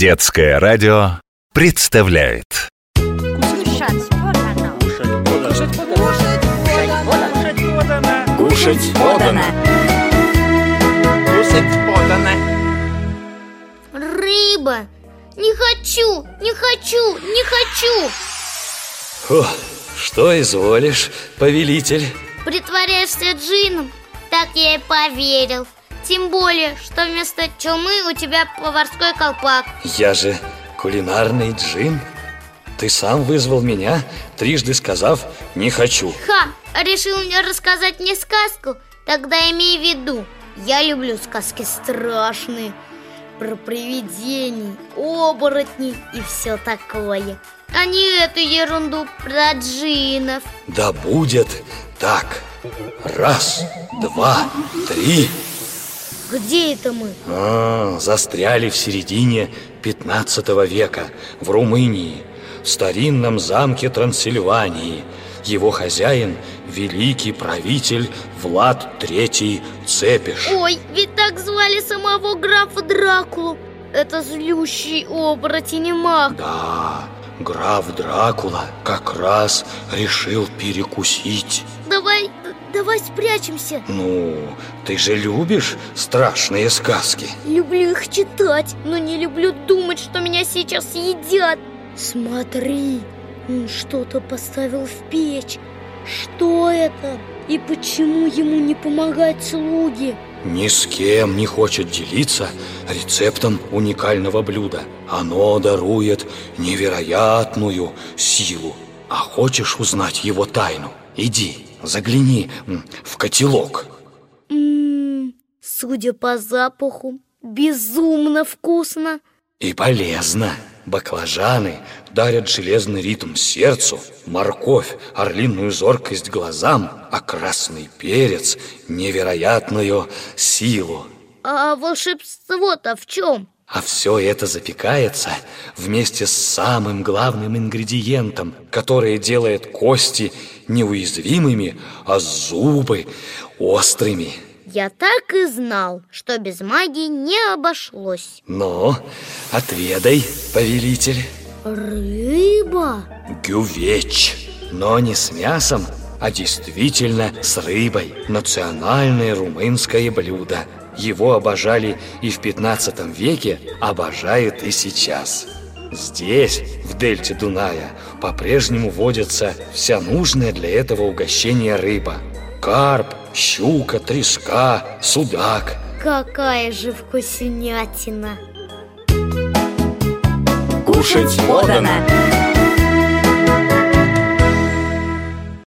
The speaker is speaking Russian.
Детское радио представляет Кушать подано. Кушать подано. Рыба! Не хочу, не хочу, не хочу! О, что изволишь, повелитель? Притворяешься джином? Так я и поверил. Тем более, что вместо чумы у тебя поварской колпак. Я же кулинарный джин. Ты сам вызвал меня, трижды сказав «не хочу». Ха! Решил мне рассказать мне сказку? Тогда имей в виду, я люблю сказки страшные Про привидений, оборотней и все такое А не эту ерунду про джинов Да будет так. Раз, два, три. Где это мы? А, застряли в середине 15 века в Румынии, в старинном замке Трансильвании. Его хозяин – великий правитель Влад III Цепиш. Ой, ведь так звали самого графа Дракулу Это злющий оборотень и маг Да, граф Дракула как раз решил перекусить. Давай, спрячемся Ну, ты же любишь страшные сказки? Люблю их читать, но не люблю думать, что меня сейчас едят Смотри, он что-то поставил в печь Что это? И почему ему не помогают слуги? Ни с кем не хочет делиться рецептом уникального блюда. Оно дарует невероятную силу. А хочешь узнать его тайну? Иди, загляни м, в котелок. Ммм, судя по запаху, безумно вкусно И полезно. Баклажаны дарят железный ритм сердцу, морковь – орлиную зоркость глазам, а красный перец – невероятную силу. А волшебство-то в чем? А все это запекается вместе с самым главным ингредиентом, который делает кости неуязвимыми, а зубы острыми. Я так и знал, что без магии не обошлось Но отведай, повелитель, Рыба? гювеч, но не с мясом, а действительно с рыбой. Национальное румынское блюдо. Его обожали и в 15 веке, обожают и сейчас. Здесь, в дельте Дуная, по-прежнему водится вся нужная для этого угощения рыба. Карп, щука, треска, судак. Какая же вкуснятина! Кушать подано.